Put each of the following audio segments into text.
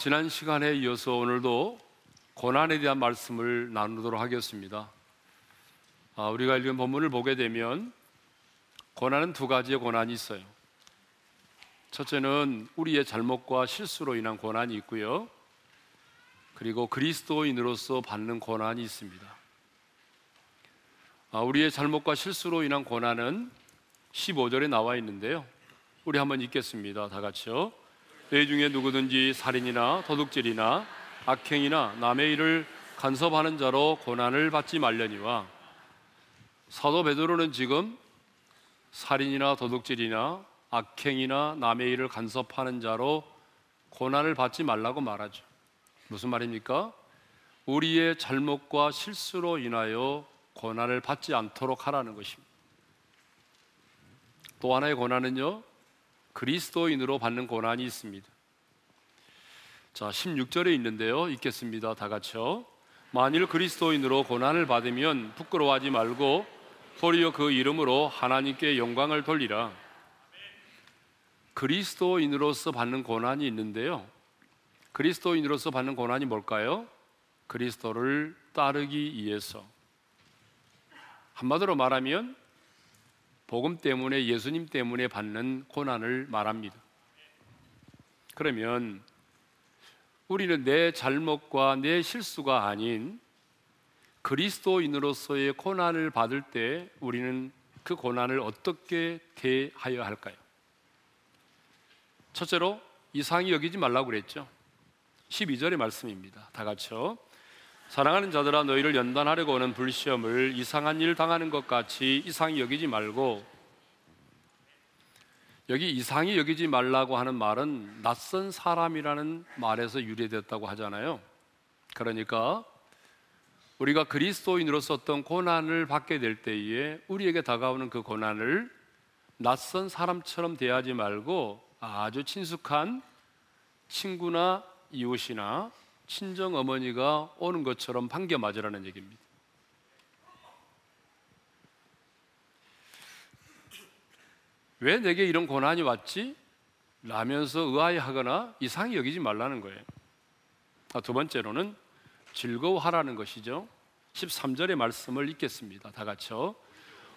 지난 시간에 이어서 오늘도 고난에 대한 말씀을 나누도록 하겠습니다. 아, 우리가 읽은 본문을 보게 되면 고난은 두 가지의 고난이 있어요. 첫째는 우리의 잘못과 실수로 인한 고난이 있고요. 그리고 그리스도인으로서 받는 고난이 있습니다. 아, 우리의 잘못과 실수로 인한 고난은 15절에 나와 있는데요. 우리 한번 읽겠습니다. 다 같이요. 내 중에 누구든지 살인이나 도둑질이나 악행이나 남의 일을 간섭하는 자로 고난을 받지 말려니와 사도 베드로는 지금 살인이나 도둑질이나 악행이나 남의 일을 간섭하는 자로 고난을 받지 말라고 말하죠. 무슨 말입니까? 우리의 잘못과 실수로 인하여 고난을 받지 않도록 하라는 것입니다. 또 하나의 고난은요, 그리스도인으로 받는 고난이 있습니다. 자, 16절에 있는데요. 읽겠습니다. 다 같이요. 만일 그리스도인으로 고난을 받으면 부끄러워하지 말고 도리어 그 이름으로 하나님께 영광을 돌리라. 그리스도인으로서 받는 고난이 있는데요. 그리스도인으로서 받는 고난이 뭘까요? 그리스도를 따르기 위해서. 한마디로 말하면 복음 때문에 예수님 때문에 받는 고난을 말합니다. 그러면 우리는 내 잘못과 내 실수가 아닌 그리스도인으로서의 고난을 받을 때 우리는 그 고난을 어떻게 대하여 할까요? 첫째로 이상히 여기지 말라고 그랬죠. 12절의 말씀입니다. 다 같이요. 사랑하는 자들아 너희를 연단하려고 오는 불시험을 이상한 일 당하는 것 같이 이상히 여기지 말고 여기 이상히 여기지 말라고 하는 말은 낯선 사람이라는 말에서 유래됐다고 하잖아요. 그러니까 우리가 그리스도인으로서 어떤 고난을 받게 될 때에 우리에게 다가오는 그 고난을 낯선 사람처럼 대하지 말고 아주 친숙한 친구나 이웃이나 친정 어머니가 오는 것처럼 반겨 맞으라는 얘기입니다. 왜 내게 이런 고난이 왔지? 라면서 의아해하거나 이상히 여기지 말라는 거예요. 아, 두 번째로는 즐거워하라는 것이죠. 13절의 말씀을 읽겠습니다. 다 같이요.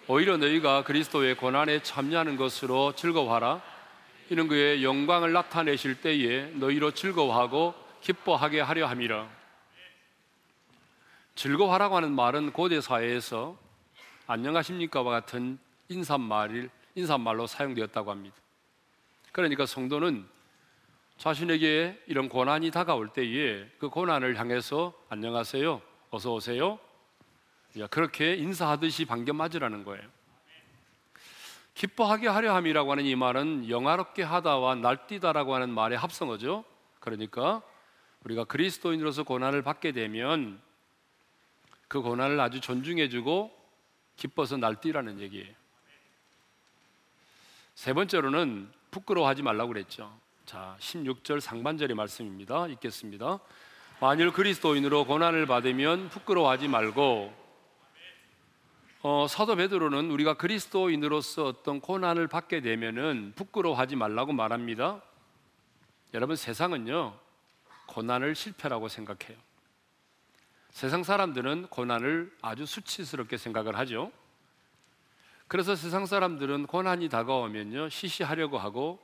오히려 너희가 그리스도의 고난에 참여하는 것으로 즐거워하라. 이는 그의 영광을 나타내실 때에 너희로 즐거워하고 기뻐하게 하려 함이라. 즐거워하라고 하는 말은 고대 사회에서 안녕하십니까와 같은 인사말을 인사말로 사용되었다고 합니다. 그러니까 성도는 자신에게 이런 고난이 다가올 때에 그 고난을 향해서 안녕하세요, 어서 오세요. 그렇게 인사하듯이 반겨 맞으라는 거예요. 기뻐하게 하려 함이라고 하는 이 말은 영화롭게 하다와 날뛰다라고 하는 말의 합성어죠. 그러니까 우리가 그리스도인으로서 고난을 받게 되면 그 고난을 아주 존중해주고 기뻐서 날뛰라는 얘기예요. 세 번째로는 부끄러워하지 말라고 그랬죠. 자, 16절 상반절의 말씀입니다. 읽겠습니다. 만일 그리스도인으로 고난을 받으면 부끄러워하지 말고 어, 사도 베드로는 우리가 그리스도인으로서 어떤 고난을 받게 되면은 부끄러워하지 말라고 말합니다. 여러분 세상은요 고난을 실패라고 생각해요. 세상 사람들은 고난을 아주 수치스럽게 생각을 하죠. 그래서 세상 사람들은 고난이 다가오면요 시시하려고 하고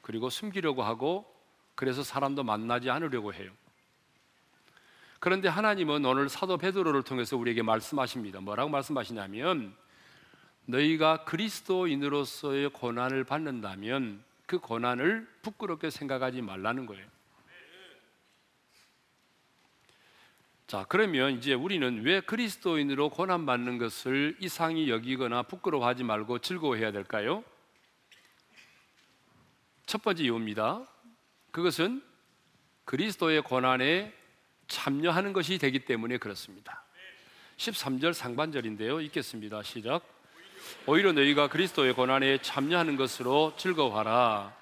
그리고 숨기려고 하고 그래서 사람도 만나지 않으려고 해요. 그런데 하나님은 오늘 사도 베드로를 통해서 우리에게 말씀하십니다. 뭐라고 말씀하시냐면 너희가 그리스도인으로서의 고난을 받는다면 그 고난을 부끄럽게 생각하지 말라는 거예요. 자, 그러면 이제 우리는 왜 그리스도인으로 고난받는 것을 이상히 여기거나 부끄러워하지 말고 즐거워해야 될까요? 첫 번째 이유입니다. 그것은 그리스도의 고난에 참여하는 것이 되기 때문에 그렇습니다. 13절 상반절인데요. 읽겠습니다. 시작. 오히려 너희가 그리스도의 고난에 참여하는 것으로 즐거워하라.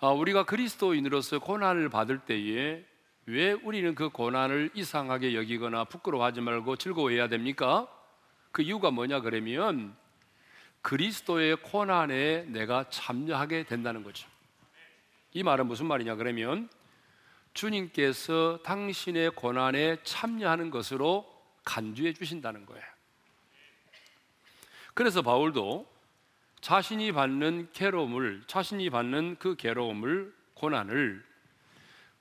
아, 우리가 그리스도인으로서 고난을 받을 때에 왜 우리는 그 고난을 이상하게 여기거나 부끄러워하지 말고 즐거워해야 됩니까? 그 이유가 뭐냐 그러면 그리스도의 고난에 내가 참여하게 된다는 거죠. 이 말은 무슨 말이냐 그러면 주님께서 당신의 고난에 참여하는 것으로 간주해 주신다는 거예요. 그래서 바울도 자신이 받는 괴로움을, 자신이 받는 그 괴로움을, 고난을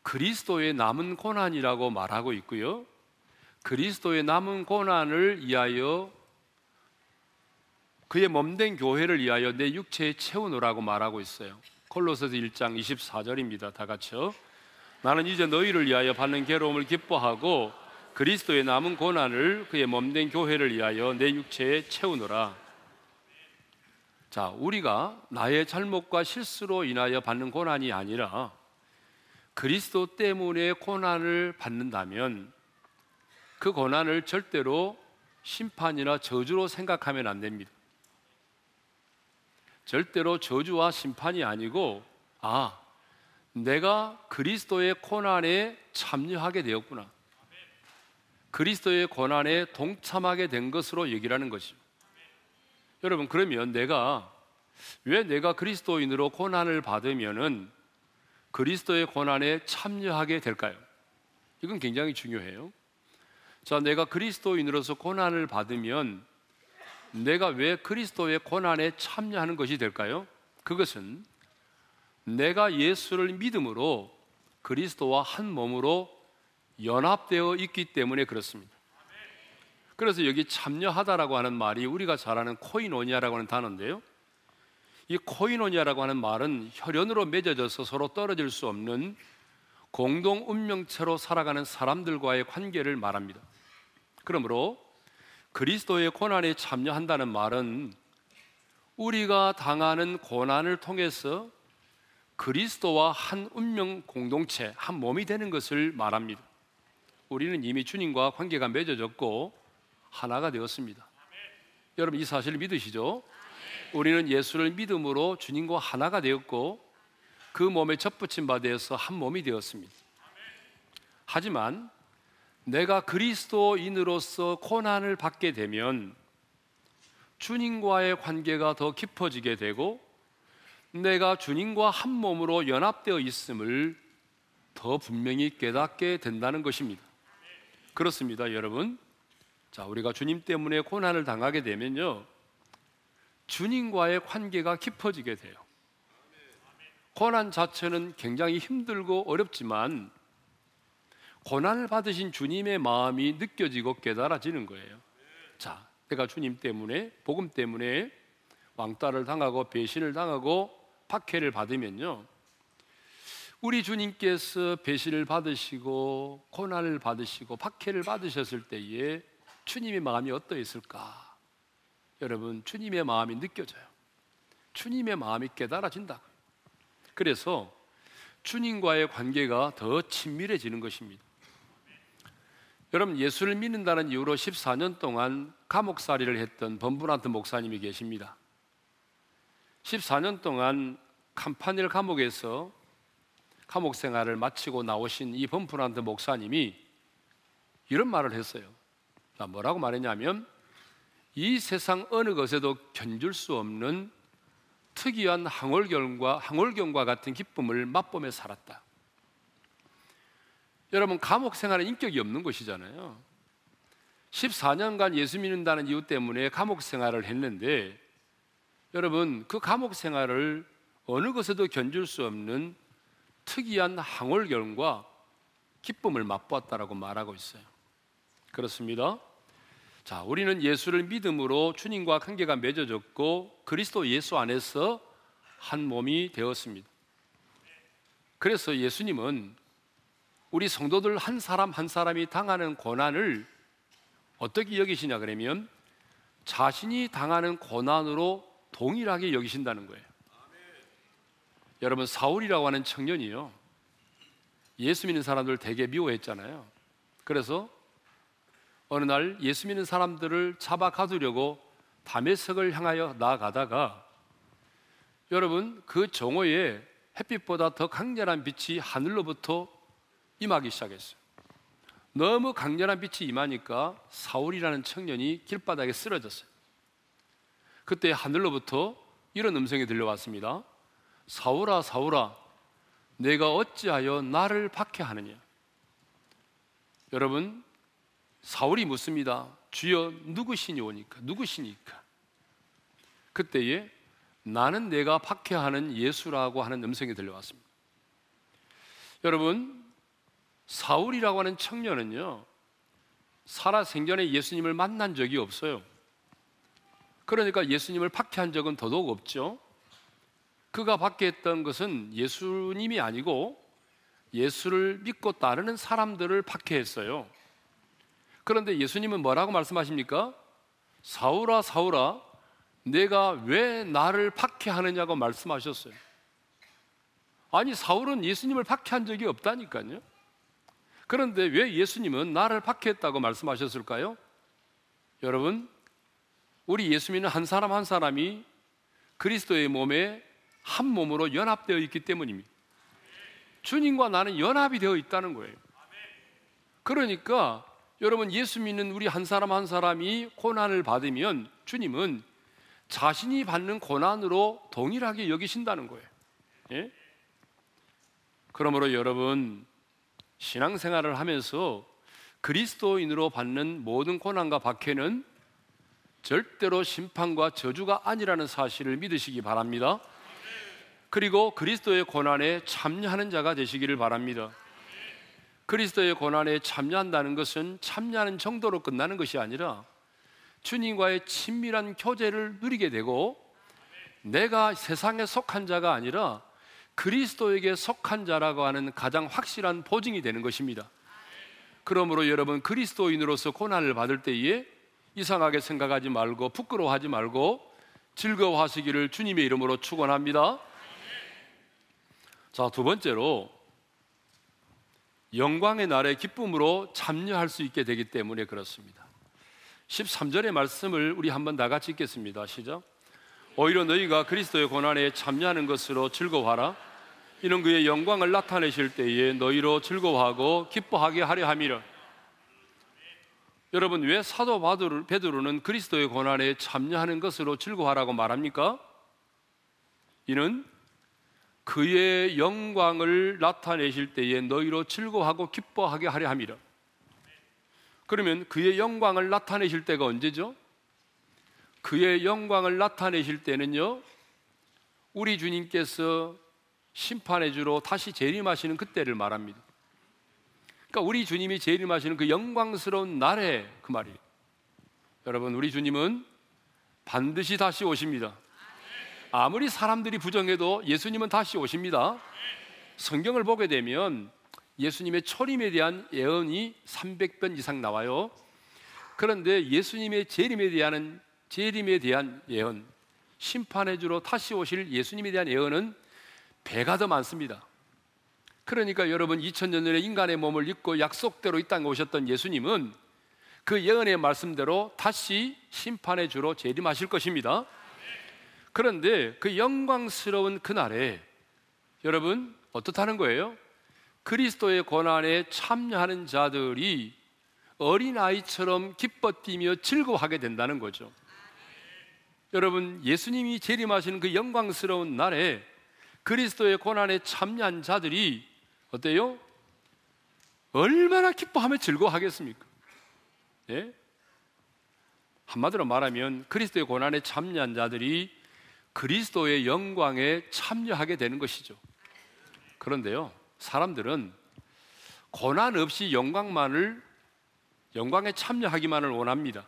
그리스도의 남은 고난이라고 말하고 있고요. 그리스도의 남은 고난을 위하여 그의 몸된 교회를 위하여 내 육체에 채우노라고 말하고 있어요. 콜로새서 1장 24절입니다. 다 같이요. 나는 이제 너희를 위하여 받는 괴로움을 기뻐하고 그리스도의 남은 고난을 그의 몸된 교회를 위하여 내 육체에 채우노라. 자, 우리가 나의 잘못과 실수로 인하여 받는 고난이 아니라 그리스도 때문에 고난을 받는다면 그 고난을 절대로 심판이나 저주로 생각하면 안 됩니다. 절대로 저주와 심판이 아니고 아, 내가 그리스도의 고난에 참여하게 되었구나. 그리스도의 고난에 동참하게 된 것으로 얘기하는 것이죠. 여러분 그러면 내가 왜 내가 그리스도인으로 고난을 받으면은 그리스도의 고난에 참여하게 될까요? 이건 굉장히 중요해요. 자, 내가 그리스도인으로서 고난을 받으면 내가 왜 그리스도의 고난에 참여하는 것이 될까요? 그것은 내가 예수를 믿음으로 그리스도와 한 몸으로 연합되어 있기 때문에 그렇습니다. 그래서 여기 참여하다라고 하는 말이 우리가 잘 아는 코이노니아라고 하는 단어인데요. 이 코이노니아라고 하는 말은 혈연으로 맺어져서 서로 떨어질 수 없는 공동 운명체로 살아가는 사람들과의 관계를 말합니다. 그러므로 그리스도의 고난에 참여한다는 말은 우리가 당하는 고난을 통해서 그리스도와 한 운명 공동체, 한 몸이 되는 것을 말합니다. 우리는 이미 주님과 관계가 맺어졌고 하나가 되었습니다. 여러분 이 사실을 믿으시죠? 우리는 예수를 믿음으로 주님과 하나가 되었고 그 몸에 접붙임 바 되어서 한 몸이 되었습니다. 하지만 내가 그리스도인으로서 고난을 받게 되면 주님과의 관계가 더 깊어지게 되고 내가 주님과 한 몸으로 연합되어 있음을 더 분명히 깨닫게 된다는 것입니다. 그렇습니다, 여러분. 자, 우리가 주님 때문에 고난을 당하게 되면요. 주님과의 관계가 깊어지게 돼요. 고난 자체는 굉장히 힘들고 어렵지만 고난을 받으신 주님의 마음이 느껴지고 깨달아지는 거예요. 자, 내가 주님 때문에 복음 때문에 왕따를 당하고 배신을 당하고 박해를 받으면요. 우리 주님께서 배신을 받으시고 고난을 받으시고 박해를 받으셨을 때에 주님의 마음이 어떠했을까? 여러분, 주님의 마음이 느껴져요. 주님의 마음이 깨달아진다. 그래서 주님과의 관계가 더 친밀해지는 것입니다. 여러분 예수를 믿는다는 이유로 14년 동안 감옥살이를 했던 범브란트 목사님이 계십니다. 14년 동안 캄파닐 감옥에서 감옥 생활을 마치고 나오신 이 범프란트 목사님이 이런 말을 했어요. 뭐라고 말했냐면 이 세상 어느 것에도 견줄 수 없는 특이한 항월경과 항월경과 같은 기쁨을 맛보며 살았다. 여러분 감옥 생활은 인격이 없는 것이잖아요. 14년간 예수 믿는다는 이유 때문에 감옥 생활을 했는데 여러분 그 감옥 생활을 어느 것에도 견줄 수 없는 특이한 항월경과 기쁨을 맛보았다라고 말하고 있어요. 그렇습니다. 자, 우리는 예수를 믿음으로 주님과 관계가 맺어졌고 그리스도 예수 안에서 한 몸이 되었습니다. 그래서 예수님은 우리 성도들 한 사람 한 사람이 당하는 고난을 어떻게 여기시냐 그러면 자신이 당하는 고난으로 동일하게 여기신다는 거예요. 여러분 사울이라고 하는 청년이요. 예수 믿는 사람들 되게 미워했잖아요. 그래서 어느 날 예수 믿는 사람들을 잡아 가두려고 담에색을 향하여 나아가다가 여러분 그 정오에 햇빛보다 더 강렬한 빛이 하늘로부터 임하기 시작했어요. 너무 강렬한 빛이 임하니까 사울이라는 청년이 길바닥에 쓰러졌어요. 그때 하늘로부터 이런 음성이 들려왔습니다. 사울아, 사울아, 내가 어찌하여 나를 박해하느냐? 여러분, 사울이 묻습니다. 주여 누구시니 오니까? 누구시니까? 그때에 나는 내가 박해하는 예수라고 하는 음성이 들려왔습니다. 여러분, 사울이라고 하는 청년은요, 살아 생전에 예수님을 만난 적이 없어요. 그러니까 예수님을 박해한 적은 더더욱 없죠. 그가 박해했던 것은 예수님이 아니고 예수를 믿고 따르는 사람들을 박해했어요. 그런데 예수님은 뭐라고 말씀하십니까? 사울아, 사울아, 내가 왜 나를 박해하느냐고 말씀하셨어요. 아니, 사울은 예수님을 박해한 적이 없다니까요. 그런데 왜 예수님은 나를 박해했다고 말씀하셨을까요? 여러분, 우리 예수 믿는 한 사람 한 사람이 그리스도의 몸에 한 몸으로 연합되어 있기 때문입니다. 주님과 나는 연합이 되어 있다는 거예요. 그러니까 여러분 예수 믿는 우리 한 사람 한 사람이 고난을 받으면 주님은 자신이 받는 고난으로 동일하게 여기신다는 거예요. 예? 그러므로 여러분 신앙생활을 하면서 그리스도인으로 받는 모든 고난과 박해는 절대로 심판과 저주가 아니라는 사실을 믿으시기 바랍니다. 그리고 그리스도의 고난에 참여하는 자가 되시기를 바랍니다. 그리스도의 고난에 참여한다는 것은 참여하는 정도로 끝나는 것이 아니라 주님과의 친밀한 교제를 누리게 되고 내가 세상에 속한 자가 아니라 그리스도에게 속한 자라고 하는 가장 확실한 보증이 되는 것입니다. 그러므로 여러분 그리스도인으로서 고난을 받을 때에 이상하게 생각하지 말고 부끄러워하지 말고 즐거워하시기를 주님의 이름으로 축원합니다. 자, 두 번째로 영광의 날에 기쁨으로 참여할 수 있게 되기 때문에 그렇습니다. 13절의 말씀을 우리 한번 다 같이 읽겠습니다. 시작. 오히려 너희가 그리스도의 고난에 참여하는 것으로 즐거워하라. 이는 그의 영광을 나타내실 때에 너희로 즐거워하고 기뻐하게 하려 함이라. 여러분 왜 사도 베드로는 그리스도의 고난에 참여하는 것으로 즐거워하라고 말합니까? 이는 그의 영광을 나타내실 때에 너희로 즐거워하고 기뻐하게 하려 함이라. 그러면 그의 영광을 나타내실 때가 언제죠? 그의 영광을 나타내실 때는요, 우리 주님께서 심판의 주로 다시 재림하시는 그때를 말합니다. 그러니까 우리 주님이 재림하시는 그 영광스러운 날에 그 말이에요. 여러분, 우리 주님은 반드시 다시 오십니다. 아무리 사람들이 부정해도 예수님은 다시 오십니다. 성경을 보게 되면 예수님의 초림에 대한 예언이 300번 이상 나와요. 그런데 예수님의 재림에 대한 재림에 대한 예언, 심판의 주로 다시 오실 예수님에 대한 예언은 배가 더 많습니다. 그러니까 여러분 2000년 전에 인간의 몸을 입고 약속대로 이 땅에 오셨던 예수님은 그 예언의 말씀대로 다시 심판의 주로 재림하실 것입니다. 그런데 그 영광스러운 그날에 여러분 어떻다는 거예요? 그리스도의 고난에 참여하는 자들이 어린아이처럼 기뻐 뛰며 즐거워하게 된다는 거죠. 여러분, 예수님이 재림하시는 그 영광스러운 날에 그리스도의 고난에 참여한 자들이 어때요? 얼마나 기뻐하며 즐거워하겠습니까? 예? 한마디로 말하면 그리스도의 고난에 참여한 자들이 그리스도의 영광에 참여하게 되는 것이죠. 그런데요, 사람들은 고난 없이 영광만을 영광에 참여하기만을 원합니다.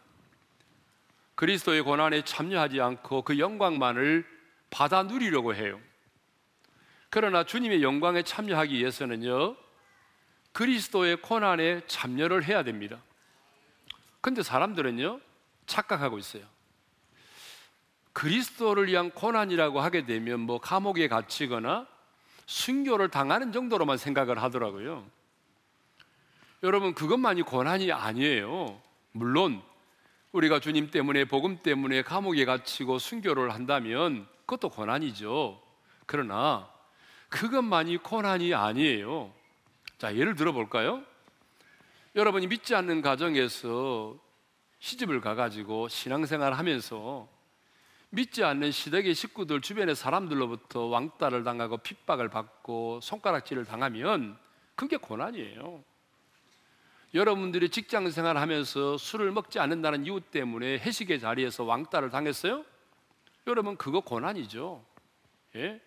그리스도의 고난에 참여하지 않고 그 영광만을 받아 누리려고 해요. 그러나 주님의 영광에 참여하기 위해서는요, 그리스도의 고난에 참여를 해야 됩니다. 근데 사람들은요, 착각하고 있어요. 그리스도를 위한 고난이라고 하게 되면 뭐 감옥에 갇히거나 순교를 당하는 정도로만 생각을 하더라고요. 여러분, 그것만이 고난이 아니에요. 물론, 우리가 주님 때문에, 복음 때문에 감옥에 갇히고 순교를 한다면 그것도 고난이죠. 그러나, 그것만이 고난이 아니에요. 자, 예를 들어 볼까요? 여러분이 믿지 않는 가정에서 시집을 가가지고 신앙생활 하면서 믿지 않는 시댁의 식구들 주변의 사람들로부터 왕따를 당하고 핍박을 받고 손가락질을 당하면 그게 고난이에요. 여러분들이 직장 생활하면서 술을 먹지 않는다는 이유 때문에 회식의 자리에서 왕따를 당했어요? 여러분 그거 고난이죠. 예?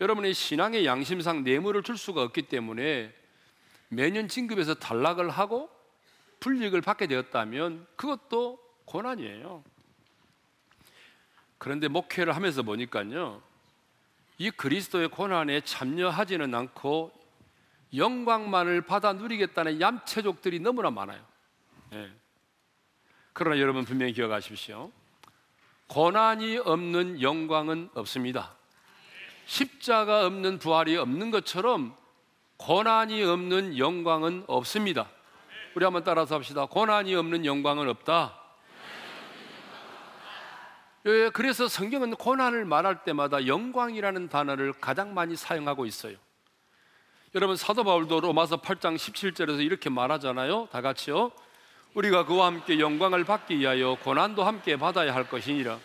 여러분의 신앙의 양심상 뇌물을 줄 수가 없기 때문에 매년 진급에서 탈락을 하고 불이익을 받게 되었다면 그것도 고난이에요. 그런데 목회를 하면서 보니까요, 이 그리스도의 고난에 참여하지는 않고 영광만을 받아 누리겠다는 얌체족들이 너무나 많아요. 네. 그러나 여러분 분명히 기억하십시오. 고난이 없는 영광은 없습니다. 십자가 없는 부활이 없는 것처럼 고난이 없는 영광은 없습니다. 우리 한번 따라서 합시다. 고난이 없는 영광은 없다. 예, 그래서 성경은 고난을 말할 때마다 영광이라는 단어를 가장 많이 사용하고 있어요. 여러분 사도 바울도 로마서 8장 17절에서 이렇게 말하잖아요. 다 같이요. 우리가 그와 함께 영광을 받기 위하여 고난도 함께 받아야 할 것이니라.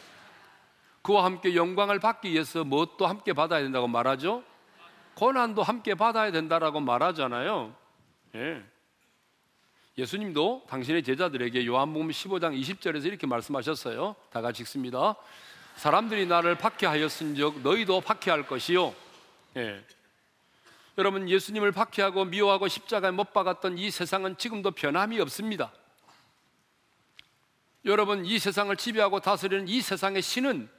그와 함께 영광을 받기 위해서 무엇도 함께 받아야 된다고 말하죠? 고난도 함께 받아야 된다라고 말하잖아요. 예. 예수님도 당신의 제자들에게 요한복음 15장 20절에서 이렇게 말씀하셨어요. 다 같이 읽습니다. 사람들이 나를 박해하였은즉 너희도 박해할 것이요. 예. 여러분 예수님을 박해하고 미워하고 십자가에 못 박았던 이 세상은 지금도 변함이 없습니다. 여러분 이 세상을 지배하고 다스리는 이 세상의 신은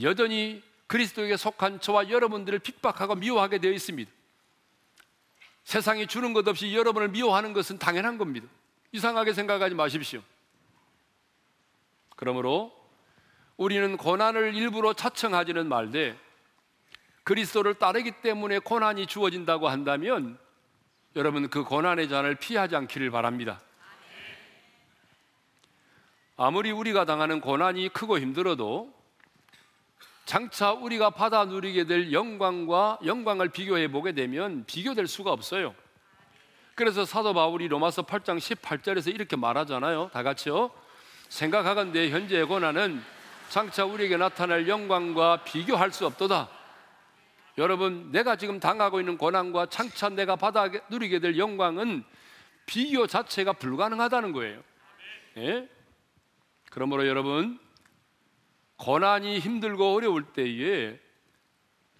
여전히 그리스도에게 속한 저와 여러분들을 핍박하고 미워하게 되어 있습니다. 세상이 주는 것 없이 여러분을 미워하는 것은 당연한 겁니다. 이상하게 생각하지 마십시오. 그러므로 우리는 고난을 일부러 차청하지는 말되 그리스도를 따르기 때문에 고난이 주어진다고 한다면 여러분 그 고난의 잔을 피하지 않기를 바랍니다. 아무리 우리가 당하는 고난이 크고 힘들어도 장차 우리가 받아 누리게 될 영광과 영광을 비교해 보게 되면 비교될 수가 없어요. 그래서 사도 바울이 로마서 8장 18절에서 이렇게 말하잖아요. 다 같이요. 생각하건대 현재의 고난은 장차 우리에게 나타날 영광과 비교할 수 없도다. 여러분, 내가 지금 당하고 있는 고난과 장차 내가 받아 누리게 될 영광은 비교 자체가 불가능하다는 거예요. 예? 그러므로 여러분, 고난이 힘들고 어려울 때에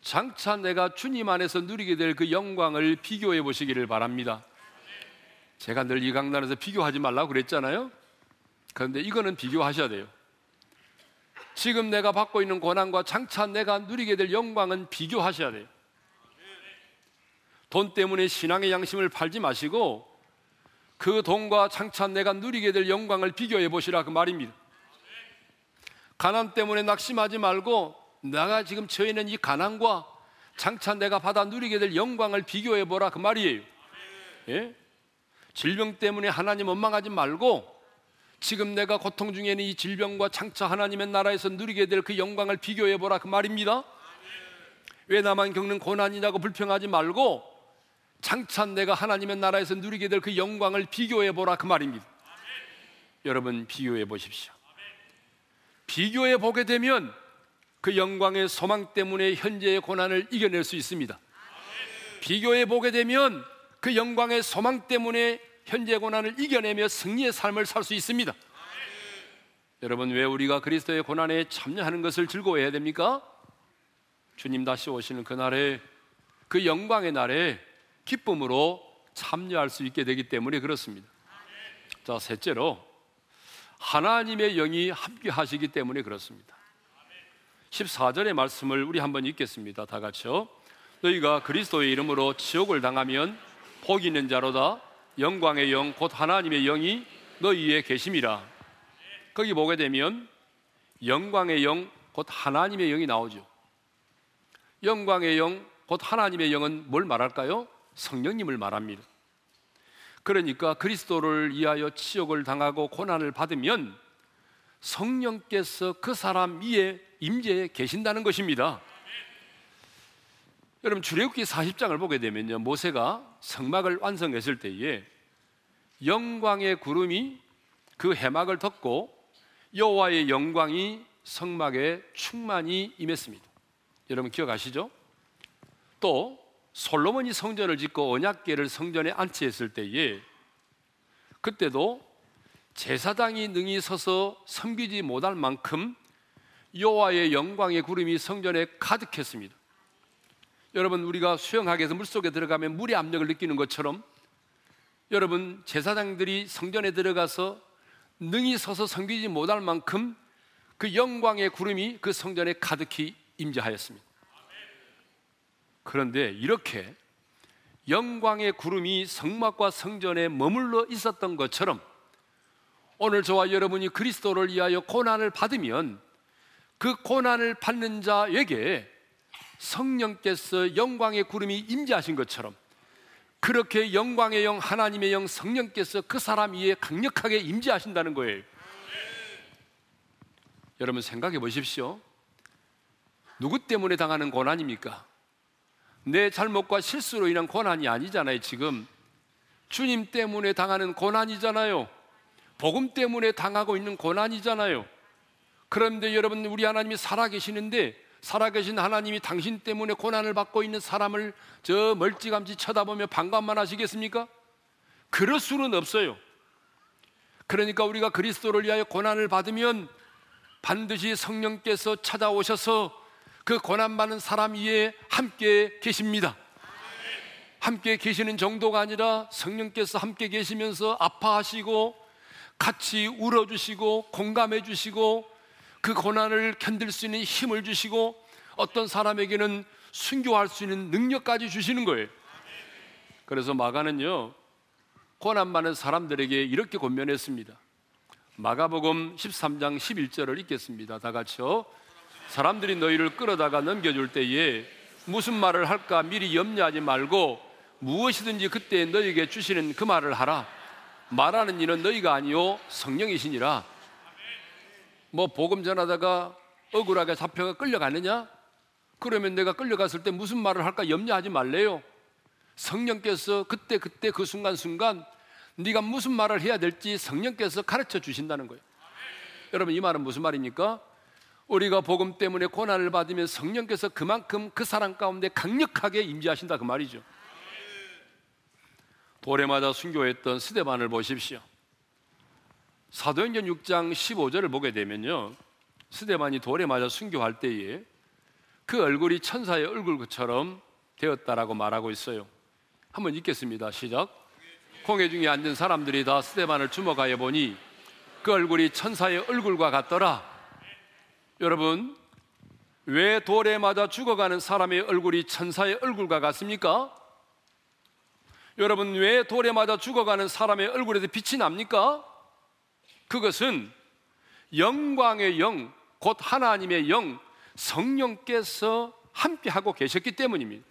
장차 내가 주님 안에서 누리게 될 그 영광을 비교해 보시기를 바랍니다. 제가 늘 이 강단에서 비교하지 말라고 그랬잖아요. 그런데 이거는 비교하셔야 돼요. 지금 내가 받고 있는 고난과 장차 내가 누리게 될 영광은 비교하셔야 돼요. 돈 때문에 신앙의 양심을 팔지 마시고 그 돈과 장차 내가 누리게 될 영광을 비교해 보시라 그 말입니다. 가난 때문에 낙심하지 말고 내가 지금 처해 있는 이 가난과 장차 내가 받아 누리게 될 영광을 비교해 보라 그 말이에요. 예? 질병 때문에 하나님 원망하지 말고 지금 내가 고통 중에 있는 이 질병과 장차 하나님의 나라에서 누리게 될 그 영광을 비교해 보라 그 말입니다. 왜 나만 겪는 고난이냐고 불평하지 말고 장차 내가 하나님의 나라에서 누리게 될 그 영광을 비교해 보라 그 말입니다. 여러분 비교해 보십시오. 비교해 보게 되면 그 영광의 소망 때문에 현재의 고난을 이겨낼 수 있습니다. 비교해 보게 되면 그 영광의 소망 때문에 현재 고난을 이겨내며 승리의 삶을 살 수 있습니다. 여러분 왜 우리가 그리스도의 고난에 참여하는 것을 즐거워해야 됩니까? 주님 다시 오시는 그 날에 그 영광의 날에 기쁨으로 참여할 수 있게 되기 때문에 그렇습니다. 자, 셋째로 하나님의 영이 함께 하시기 때문에 그렇습니다. 14절의 말씀을 우리 한번 읽겠습니다. 다 같이요. 너희가 그리스도의 이름으로 지옥을 당하면 복 있는 자로다. 영광의 영, 곧 하나님의 영이 너희에 계심이라. 거기 보게 되면 영광의 영, 곧 하나님의 영이 나오죠. 영광의 영, 곧 하나님의 영은 뭘 말할까요? 성령님을 말합니다. 그러니까 그리스도를 위하여 치욕을 당하고 고난을 받으면 성령께서 그 사람 위에 임재에 계신다는 것입니다. 여러분 출애굽기 40장을 보게 되면요. 모세가 성막을 완성했을 때에 영광의 구름이 그 해막을 덮고 여호와의 영광이 성막에 충만히 임했습니다. 여러분 기억하시죠? 또 솔로몬이 성전을 짓고 언약궤를 성전에 안치했을 때에 그때도 제사장이 능히 서서 섬기지 못할 만큼 여호와의 영광의 구름이 성전에 가득했습니다. 여러분 우리가 수영하기 위해서 물속에 들어가면 물의 압력을 느끼는 것처럼 여러분 제사장들이 성전에 들어가서 능히 서서 섬기지 못할 만큼 그 영광의 구름이 그 성전에 가득히 임재하였습니다. 그런데 이렇게 영광의 구름이 성막과 성전에 머물러 있었던 것처럼 오늘 저와 여러분이 그리스도를 위하여 고난을 받으면 그 고난을 받는 자에게 성령께서 영광의 구름이 임재하신 것처럼 그렇게 영광의 영 하나님의 영 성령께서 그 사람 위에 강력하게 임재하신다는 거예요. 여러분 생각해 보십시오. 누구 때문에 당하는 고난입니까? 내 잘못과 실수로 인한 고난이 아니잖아요, 지금. 주님 때문에 당하는 고난이잖아요. 복음 때문에 당하고 있는 고난이잖아요. 그런데 여러분, 우리 하나님이 살아계시는데, 살아계신 하나님이 당신 때문에 고난을 받고 있는 사람을 저 멀찌감치 쳐다보며 반감만 하시겠습니까? 그럴 수는 없어요. 그러니까 우리가 그리스도를 위하여 고난을 받으면 반드시 성령께서 찾아오셔서 그 고난받는 사람 위에 함께 계십니다. 함께 계시는 정도가 아니라 성령께서 함께 계시면서 아파하시고 같이 울어주시고 공감해 주시고 그 고난을 견딜 수 있는 힘을 주시고 어떤 사람에게는 순교할 수 있는 능력까지 주시는 거예요. 그래서 마가는요, 고난받는 사람들에게 이렇게 권면했습니다. 마가복음 13장 11절을 읽겠습니다. 다 같이요. 사람들이 너희를 끌어다가 넘겨줄 때에 무슨 말을 할까 미리 염려하지 말고 무엇이든지 그때 너희에게 주시는 그 말을 하라. 말하는 이는 너희가 아니요 성령이시니라. 뭐 복음 전하다가 억울하게 잡혀가 끌려가느냐? 그러면 내가 끌려갔을 때 무슨 말을 할까 염려하지 말래요. 성령께서 그때 그때 그 순간 순간 네가 무슨 말을 해야 될지 성령께서 가르쳐 주신다는 거예요. 여러분 이 말은 무슨 말입니까? 우리가 복음 때문에 고난을 받으면 성령께서 그만큼 그 사람 가운데 강력하게 임재하신다 그 말이죠. 돌에 맞아 순교했던 스데반을 보십시오. 사도행전 6장 15절을 보게 되면요. 스데반이 돌에 맞아 순교할 때에 그 얼굴이 천사의 얼굴처럼 되었다라고 말하고 있어요. 한번 읽겠습니다. 시작. 공회 중에 앉은 사람들이 다 스데반을 주목하여 보니 그 얼굴이 천사의 얼굴과 같더라. 여러분, 왜 돌에 맞아 죽어가는 사람의 얼굴이 천사의 얼굴과 같습니까? 여러분, 왜 돌에 맞아 죽어가는 사람의 얼굴에서 빛이 납니까? 그것은 영광의 영, 곧 하나님의 영, 성령께서 함께하고 계셨기 때문입니다.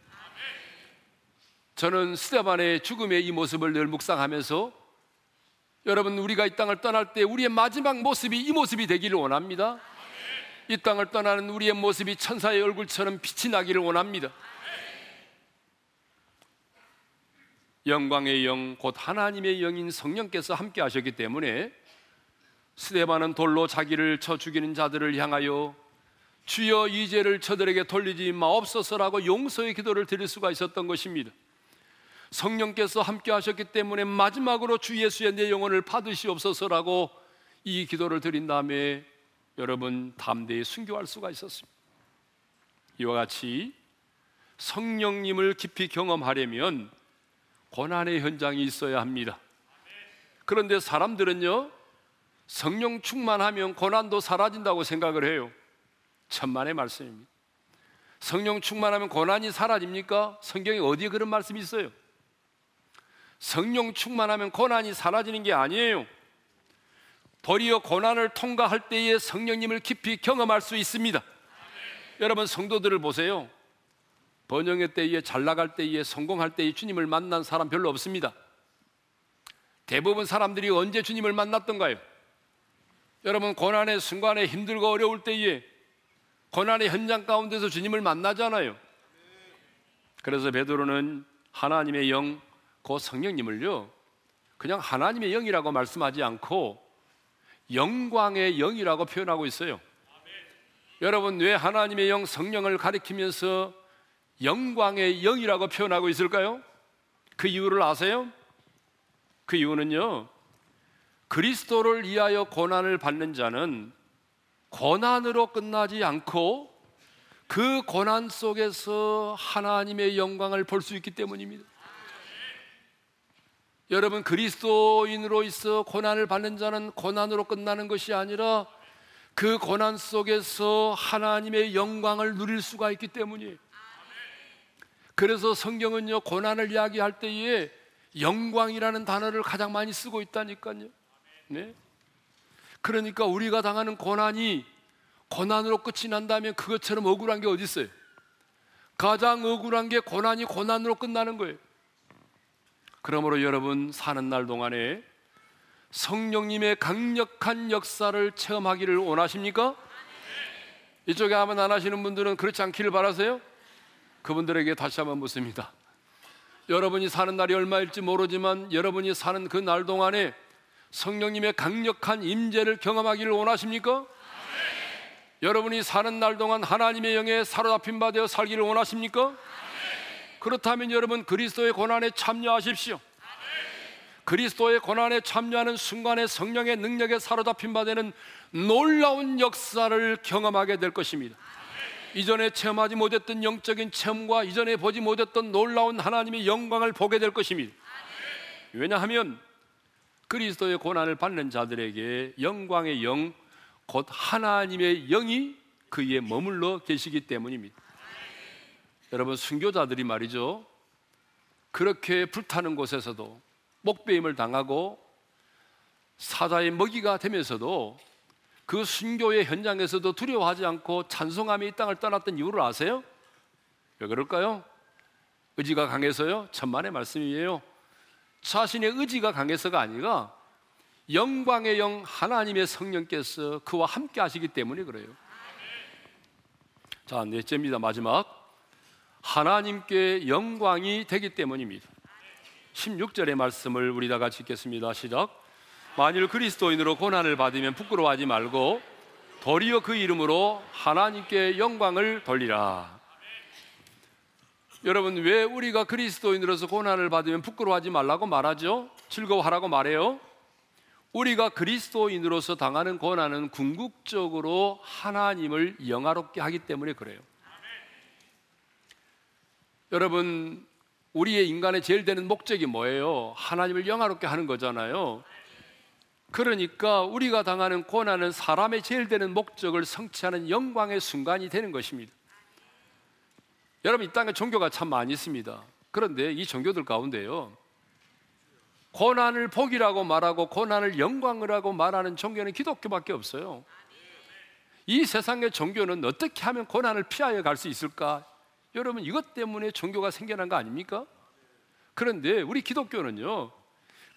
저는 스테반의 죽음의 이 모습을 늘 묵상하면서 여러분, 우리가 이 땅을 떠날 때 우리의 마지막 모습이 이 모습이 되기를 원합니다. 이 땅을 떠나는 우리의 모습이 천사의 얼굴처럼 빛이 나기를 원합니다. 영광의 영, 곧 하나님의 영인 성령께서 함께 하셨기 때문에 스데반은 돌로 자기를 쳐 죽이는 자들을 향하여 주여 이 죄를 저들에게 돌리지 마옵소서라고 용서의 기도를 드릴 수가 있었던 것입니다. 성령께서 함께 하셨기 때문에 마지막으로 주 예수의 내 영혼을 받으시옵소서라고 이 기도를 드린 다음에 여러분 담대히 순교할 수가 있었습니다. 이와 같이 성령님을 깊이 경험하려면 고난의 현장이 있어야 합니다. 그런데 사람들은요, 성령 충만하면 고난도 사라진다고 생각을 해요. 천만의 말씀입니다. 성령 충만하면 고난이 사라집니까? 성경에 어디에 그런 말씀이 있어요? 성령 충만하면 고난이 사라지는 게 아니에요. 도리어 고난을 통과할 때에 성령님을 깊이 경험할 수 있습니다. 여러분 성도들을 보세요. 번영의 때에 잘 나갈 때에 성공할 때에 주님을 만난 사람 별로 없습니다. 대부분 사람들이 언제 주님을 만났던가요? 여러분 고난의 순간에 힘들고 어려울 때에 고난의 현장 가운데서 주님을 만나잖아요. 그래서 베드로는 하나님의 영, 그 성령님을요, 그냥 하나님의 영이라고 말씀하지 않고 영광의 영이라고 표현하고 있어요. 여러분 왜 하나님의 영 성령을 가리키면서 영광의 영이라고 표현하고 있을까요? 그 이유를 아세요? 그 이유는요. 그리스도를 위하여 고난을 받는 자는 고난으로 끝나지 않고 그 고난 속에서 하나님의 영광을 볼 수 있기 때문입니다. 여러분 그리스도인으로 있어 고난을 받는 자는 고난으로 끝나는 것이 아니라 그 고난 속에서 하나님의 영광을 누릴 수가 있기 때문이에요. 그래서 성경은요 고난을 이야기할 때에 영광이라는 단어를 가장 많이 쓰고 있다니까요. 네? 그러니까 우리가 당하는 고난이 고난으로 끝이 난다면 그것처럼 억울한 게 어디 있어요? 가장 억울한 게 고난이 고난으로 끝나는 거예요. 그러므로 여러분 사는 날 동안에 성령님의 강력한 역사를 체험하기를 원하십니까? 이쪽에 아멘 안 하시는 분들은 그렇지 않기를 바라세요? 그분들에게 다시 한번 묻습니다. 여러분이 사는 날이 얼마일지 모르지만 여러분이 사는 그 날 동안에 성령님의 강력한 임재를 경험하기를 원하십니까? 여러분이 사는 날 동안 하나님의 영에 사로잡힌 바 되어 살기를 원하십니까? 그렇다면 여러분 그리스도의 고난에 참여하십시오. 그리스도의 고난에 참여하는 순간에 성령의 능력에 사로잡힌 바 되는 놀라운 역사를 경험하게 될 것입니다. 이전에 체험하지 못했던 영적인 체험과 이전에 보지 못했던 놀라운 하나님의 영광을 보게 될 것입니다. 왜냐하면 그리스도의 고난을 받는 자들에게 영광의 영, 곧 하나님의 영이 그에 머물러 계시기 때문입니다. 여러분 순교자들이 말이죠. 그렇게 불타는 곳에서도 목배임을 당하고 사자의 먹이가 되면서도 그 순교의 현장에서도 두려워하지 않고 찬송함이 이 땅을 떠났던 이유를 아세요? 왜 그럴까요? 의지가 강해서요? 천만의 말씀이에요. 자신의 의지가 강해서가 아니라 영광의 영 하나님의 성령께서 그와 함께 하시기 때문에 그래요. 자, 넷째입니다. 마지막. 하나님께 영광이 되기 때문입니다. 16절의 말씀을 우리 다 같이 읽겠습니다. 시작. 만일 그리스도인으로 고난을 받으면 부끄러워하지 말고 도리어 그 이름으로 하나님께 영광을 돌리라. 여러분 왜 우리가 그리스도인으로서 고난을 받으면 부끄러워하지 말라고 말하죠? 즐거워하라고 말해요? 우리가 그리스도인으로서 당하는 고난은 궁극적으로 하나님을 영화롭게 하기 때문에 그래요. 여러분 우리의 인간의 제일 되는 목적이 뭐예요? 하나님을 영화롭게 하는 거잖아요. 그러니까 우리가 당하는 고난은 사람의 제일 되는 목적을 성취하는 영광의 순간이 되는 것입니다. 여러분 이 땅에 종교가 참 많이 있습니다. 그런데 이 종교들 가운데요. 고난을 복이라고 말하고 고난을 영광이라고 말하는 종교는 기독교밖에 없어요. 이 세상의 종교는 어떻게 하면 고난을 피하여 갈 수 있을까? 여러분 이것 때문에 종교가 생겨난 거 아닙니까? 그런데 우리 기독교는요.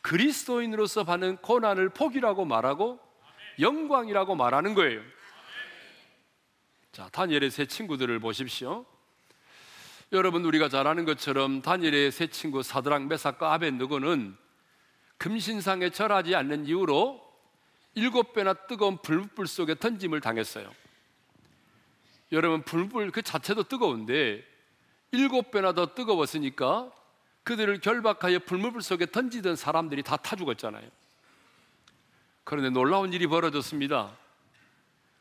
그리스도인으로서 받는 고난을 복이라고 말하고 영광이라고 말하는 거예요. 자, 다니엘의 세 친구들을 보십시오. 여러분 우리가 잘 아는 것처럼 다니엘의 세 친구 사드랑 메삭과 아벤느고는 금신상에 절하지 않는 이유로 일곱 배나 뜨거운 불불 속에 던짐을 당했어요. 여러분 불불 그 자체도 뜨거운데 일곱 배나 더 뜨거웠으니까 그들을 결박하여 불물 속에 던지던 사람들이 다 타 죽었잖아요. 그런데 놀라운 일이 벌어졌습니다.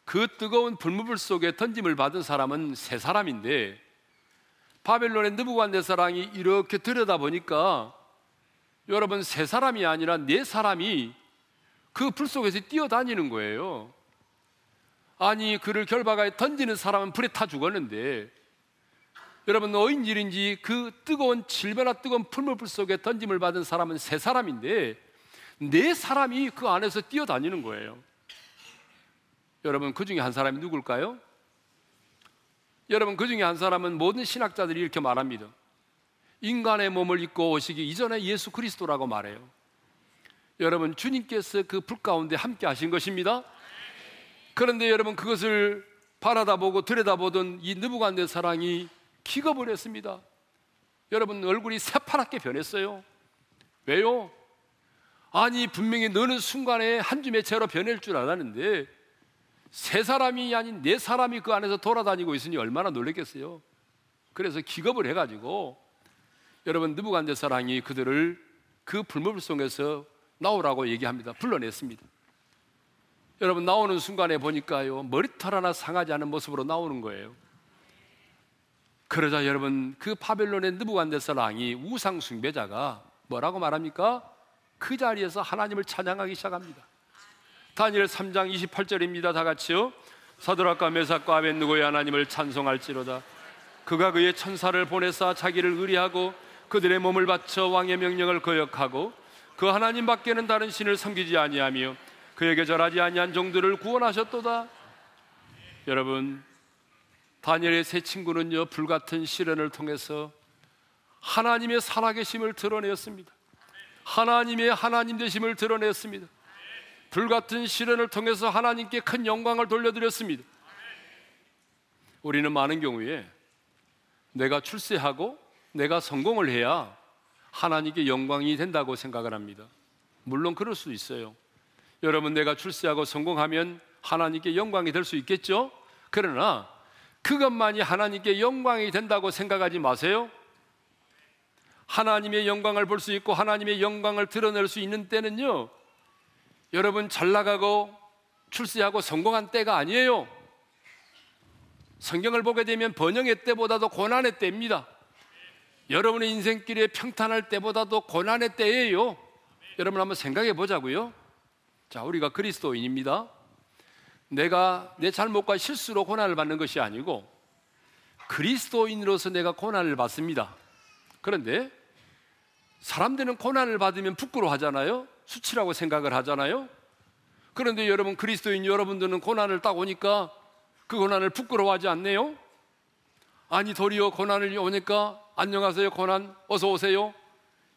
그 뜨거운 불물 속에 던짐을 받은 사람은 세 사람인데 바벨론의 느부갓네살왕이 이렇게 들여다 보니까 여러분 세 사람이 아니라 네 사람이 그 불 속에서 뛰어다니는 거예요. 아니 그를 결박하여 던지는 사람은 불에 타 죽었는데 여러분 어인 일인지 그 뜨거운 질배나 뜨거운 풀물불 속에 던짐을 받은 사람은 세 사람인데 네 사람이 그 안에서 뛰어다니는 거예요. 여러분 그 중에 한 사람이 누굴까요? 여러분 그 중에 한 사람은 모든 신학자들이 이렇게 말합니다. 인간의 몸을 입고 오시기 이전에 예수 그리스도라고 말해요. 여러분 주님께서 그 불 가운데 함께 하신 것입니다. 그런데 여러분 그것을 바라다보고 들여다보던 이 느부갓네 사랑이 기겁을 했습니다. 여러분 얼굴이 새파랗게 변했어요. 왜요? 아니 분명히 너는 순간에 한 줌의 채로 변할 줄 알았는데 세 사람이 아닌 네 사람이 그 안에서 돌아다니고 있으니 얼마나 놀랬겠어요. 그래서 기겁을 해가지고 여러분 느부간데 사랑이 그들을 그 불물 속에서 나오라고 얘기합니다. 불러냈습니다. 여러분 나오는 순간에 보니까요 머리털 하나 상하지 않은 모습으로 나오는 거예요. 그러자 여러분 그 바벨론의 느부간데사랑이 우상 숭배자가 뭐라고 말합니까? 그 자리에서 하나님을 찬양하기 시작합니다. 다니엘 3장 28절입니다. 다 같이요. 사드락과 메삭과 아벤누고의 하나님을 찬송할지로다. 그가 그의 천사를 보내사 자기를 의리하고 그들의 몸을 바쳐 왕의 명령을 거역하고 그 하나님 밖에는 다른 신을 섬기지 아니하며 그에게 절하지 아니한 종들을 구원하셨도다. 여러분 다니엘의 세 친구는요 불같은 시련을 통해서 하나님의 살아계심을 드러내었습니다. 하나님의 하나님 되심을 드러냈습니다. 불같은 시련을 통해서 하나님께 큰 영광을 돌려드렸습니다. 우리는 많은 경우에 내가 출세하고 내가 성공을 해야 하나님께 영광이 된다고 생각을 합니다. 물론 그럴 수 있어요. 여러분 내가 출세하고 성공하면 하나님께 영광이 될 수 있겠죠? 그러나 그것만이 하나님께 영광이 된다고 생각하지 마세요. 하나님의 영광을 볼 수 있고 하나님의 영광을 드러낼 수 있는 때는요. 여러분 잘 나가고 출세하고 성공한 때가 아니에요. 성경을 보게 되면 번영의 때보다도 고난의 때입니다. 여러분의 인생길에 평탄할 때보다도 고난의 때예요. 여러분 한번 생각해 보자고요. 자, 우리가 그리스도인입니다. 내가 내 잘못과 실수로 고난을 받는 것이 아니고 그리스도인으로서 내가 고난을 받습니다. 그런데 사람들은 고난을 받으면 부끄러워하잖아요. 수치라고 생각을 하잖아요. 그런데 여러분 그리스도인 여러분들은 고난을 딱 오니까 그 고난을 부끄러워하지 않네요. 아니 도리어 고난을 오니까 안녕하세요 고난 어서 오세요.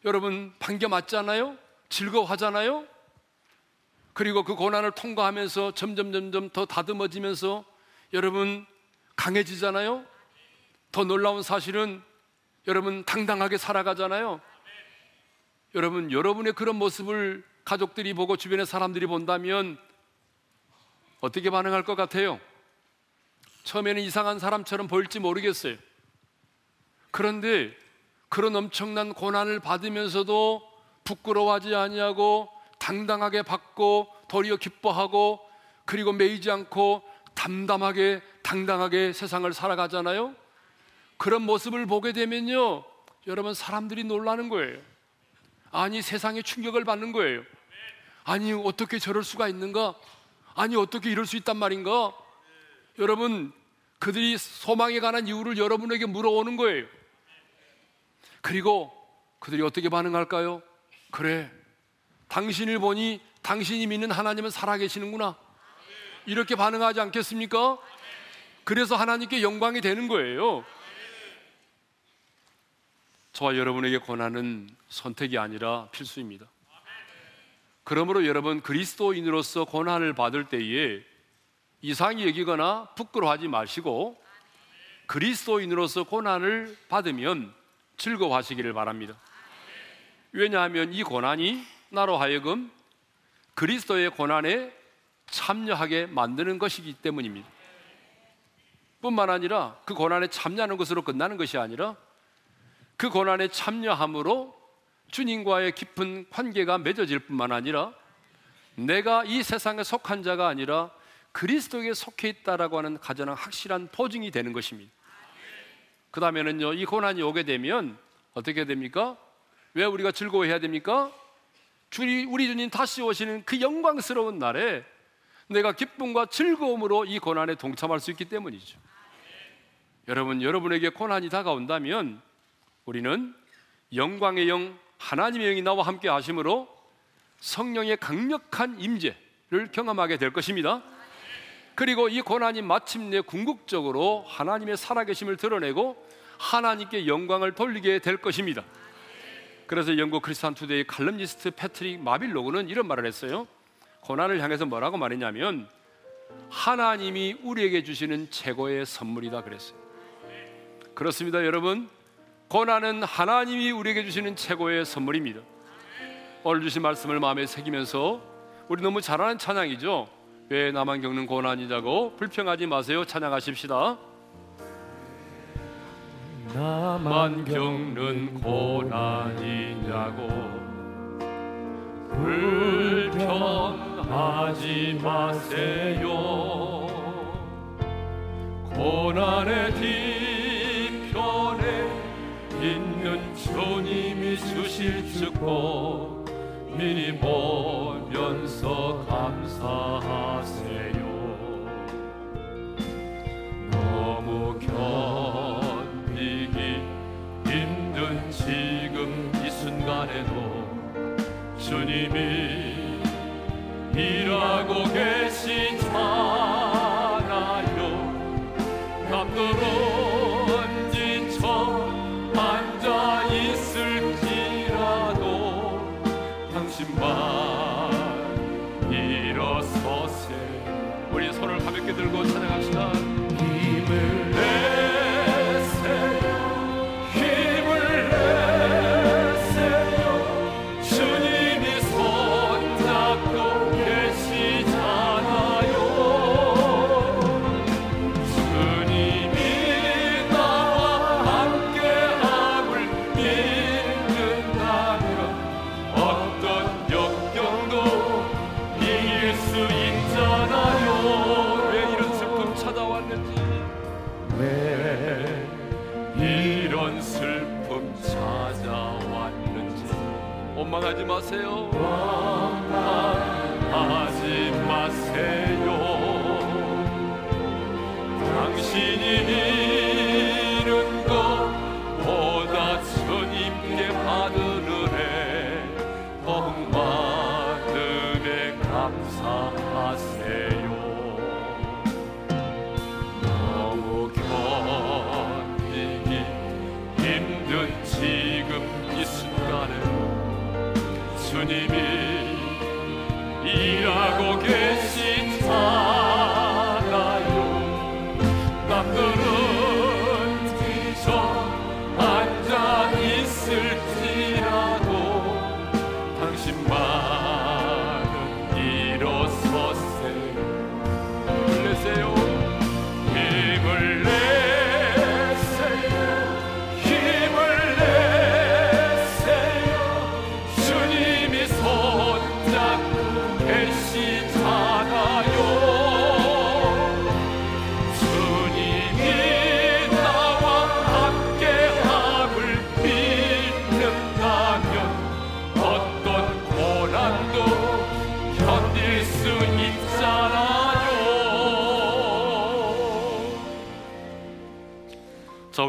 여러분 반겨 맞잖아요. 즐거워하잖아요. 그리고 그 고난을 통과하면서 점점 점점 더 다듬어지면서 여러분 강해지잖아요. 더 놀라운 사실은 여러분 당당하게 살아가잖아요. 여러분 여러분의 그런 모습을 가족들이 보고 주변의 사람들이 본다면 어떻게 반응할 것 같아요? 처음에는 이상한 사람처럼 보일지 모르겠어요. 그런데 그런 엄청난 고난을 받으면서도 부끄러워하지 아니하고 당당하게 받고 도리어 기뻐하고 그리고 매이지 않고 담담하게 당당하게 세상을 살아가잖아요. 그런 모습을 보게 되면요. 여러분 사람들이 놀라는 거예요. 아니 세상에 충격을 받는 거예요. 아니 어떻게 저럴 수가 있는가? 아니 어떻게 이럴 수 있단 말인가? 여러분 그들이 소망에 관한 이유를 여러분에게 물어오는 거예요. 그리고 그들이 어떻게 반응할까요? 그래 당신을 보니 당신이 믿는 하나님은 살아계시는구나. 이렇게 반응하지 않겠습니까? 그래서 하나님께 영광이 되는 거예요. 저와 여러분에게 고난은 선택이 아니라 필수입니다. 그러므로 여러분 그리스도인으로서 고난을 받을 때에 이상히 여기거나 부끄러워하지 마시고 그리스도인으로서 고난을 받으면 즐거워하시기를 바랍니다. 왜냐하면 이 고난이 나로 하여금 그리스도의 고난에 참여하게 만드는 것이기 때문입니다. 뿐만 아니라 그 고난에 참여하는 것으로 끝나는 것이 아니라 그 고난에 참여함으로 주님과의 깊은 관계가 맺어질 뿐만 아니라 내가 이 세상에 속한 자가 아니라 그리스도에 속해 있다라고 하는 가장 확실한 보증이 되는 것입니다. 그 다음에는요, 이 고난이 오게 되면 어떻게 됩니까? 왜 우리가 즐거워해야 됩니까? 주리, 우리 주님 다시 오시는 그 영광스러운 날에 내가 기쁨과 즐거움으로 이 고난에 동참할 수 있기 때문이죠. 여러분, 여러분에게 고난이 다가온다면 우리는 영광의 영, 하나님의 영이 나와 함께 하심으로 성령의 강력한 임재를 경험하게 될 것입니다. 그리고 이 고난이 마침내 궁극적으로 하나님의 살아계심을 드러내고 하나님께 영광을 돌리게 될 것입니다. 그래서 영국 크리스천 투데이 칼럼니스트 패트릭 마빌로그는 이런 말을 했어요. 고난을 향해서 뭐라고 말했냐면 하나님이 우리에게 주시는 최고의 선물이다 그랬어요. 그렇습니다, 여러분. 고난은 하나님이 우리에게 주시는 최고의 선물입니다. 오늘 주신 말씀을 마음에 새기면서 우리 너무 잘하는 찬양이죠. 왜 나만 겪는 고난이냐고 불평하지 마세요. 찬양하십시다. 나만 겪는 고난이냐고 불평하지 마세요. 고난의 뒤편에 있는 주님이 주실 축복 미리 보면서 감사하세요 주님이 일하고 계시 마세요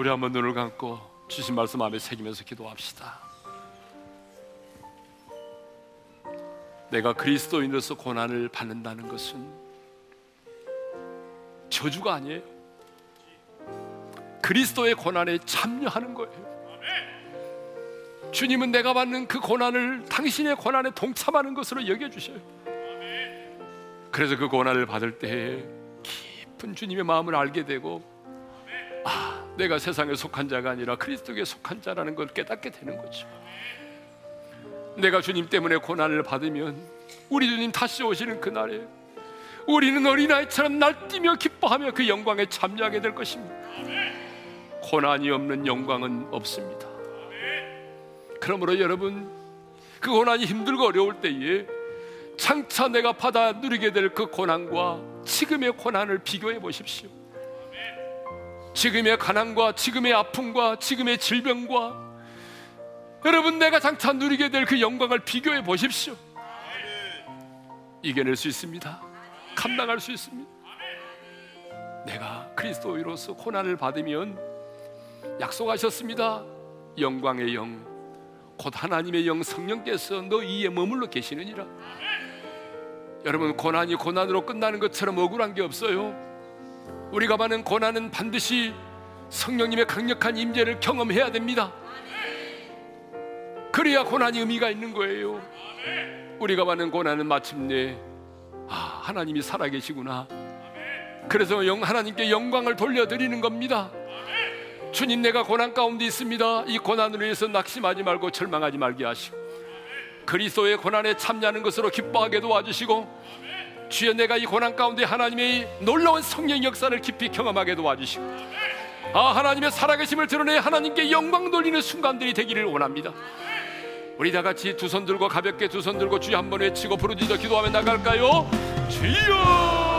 우리 한번 눈을 감고 주신 말씀 마음에 새기면서 기도합시다 내가 그리스도인으로서 고난을 받는다는 것은 저주가 아니에요. 그리스도의 고난에 참여하는 거예요. 주님은 내가 받는 그 고난을 당신의 고난에 동참하는 것으로 여겨주셔요. 그래서 그 고난을 받을 때 깊은 주님의 마음을 알게 되고 아, 내가 세상에 속한 자가 아니라 그리스도에 속한 자라는 걸 깨닫게 되는 거죠. 내가 주님 때문에 고난을 받으면 우리 주님 다시 오시는 그날에 우리는 어린아이처럼 날뛰며 기뻐하며 그 영광에 참여하게 될 것입니다. 고난이 없는 영광은 없습니다. 그러므로 여러분 그 고난이 힘들고 어려울 때에 장차 내가 받아 누리게 될 그 고난과 지금의 고난을 비교해 보십시오. 지금의 가난과 지금의 아픔과 지금의 질병과 여러분 내가 장차 누리게 될 그 영광을 비교해 보십시오. 이겨낼 수 있습니다. 감당할 수 있습니다. 내가 그리스도로서 고난을 받으면 약속하셨습니다. 영광의 영, 곧 하나님의 영 성령께서 너 이에 머물러 계시느니라. 여러분 고난이 고난으로 끝나는 것처럼 억울한 게 없어요. 우리가 받는 고난은 반드시 성령님의 강력한 임재를 경험해야 됩니다. 그래야 고난이 의미가 있는 거예요. 우리가 받는 고난은 마침내 아, 하나님이 살아계시구나. 그래서 영, 하나님께 영광을 돌려드리는 겁니다. 주님 내가 고난 가운데 있습니다. 이 고난으로 인해서 낙심하지 말고 절망하지 말게 하시고 그리스도의 고난에 참여하는 것으로 기뻐하게 도와주시고 주여 내가 이 고난 가운데 하나님의 놀라운 성령 역사를 깊이 경험하게 도와주시고 아 하나님의 살아계심을 드러내 하나님께 영광 돌리는 순간들이 되기를 원합니다 우리 다 같이 두 손 들고 가볍게 두 손 들고 주여 한 번 외치고 부르짖어 기도하며 나갈까요? 주여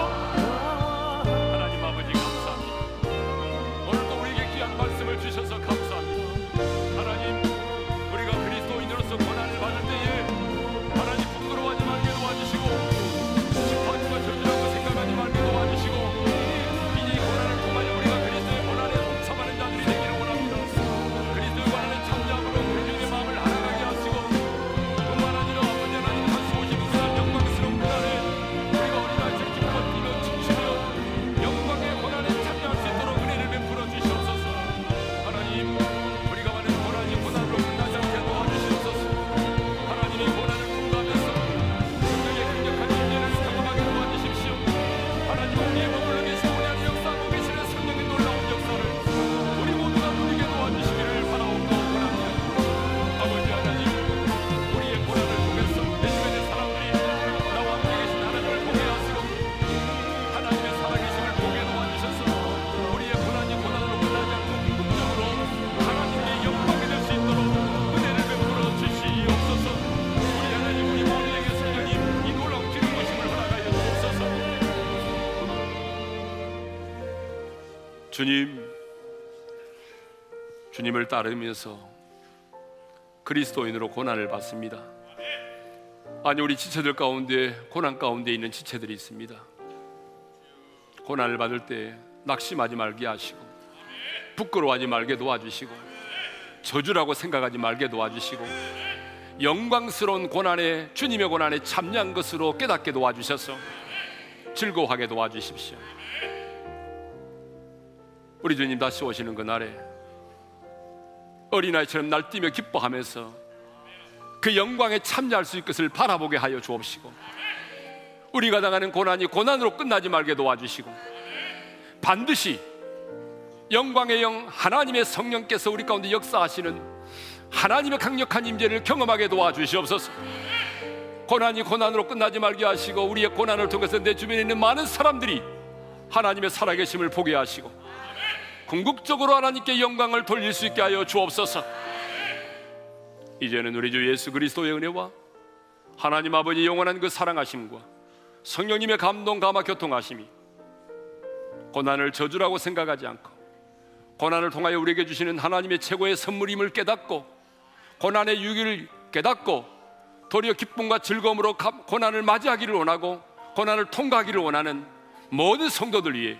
주님, 주님을 따르면서 그리스도인으로 고난을 받습니다. 아니 우리 지체들 가운데 고난 가운데 있는 지체들이 있습니다. 고난을 받을 때 낙심하지 말게 하시고 부끄러워하지 말게 도와주시고 저주라고 생각하지 말게 도와주시고 영광스러운 고난에 주님의 고난에 참여한 것으로 깨닫게 도와주셔서 즐거워하게 도와주십시오. 우리 주님 다시 오시는 그날에 어린아이처럼 날뛰며 기뻐하면서 그 영광에 참여할 수 있을 것을 바라보게 하여 주옵시고 우리가 당하는 고난이 고난으로 끝나지 말게 도와주시고 반드시 영광의 영 하나님의 성령께서 우리 가운데 역사하시는 하나님의 강력한 임재를 경험하게 도와주시옵소서. 고난이 고난으로 끝나지 말게 하시고 우리의 고난을 통해서 내 주변에 있는 많은 사람들이 하나님의 살아계심을 보게 하시고 궁극적으로 하나님께 영광을 돌릴 수 있게 하여 주옵소서. 이제는 우리 주 예수 그리스도의 은혜와 하나님 아버지 영원한 그 사랑하심과 성령님의 감동 감화 교통하심이 고난을 저주라고 생각하지 않고 고난을 통하여 우리에게 주시는 하나님의 최고의 선물임을 깨닫고 고난의 유기를 깨닫고 도리어 기쁨과 즐거움으로 고난을 맞이하기를 원하고 고난을 통과하기를 원하는 모든 성도들 위해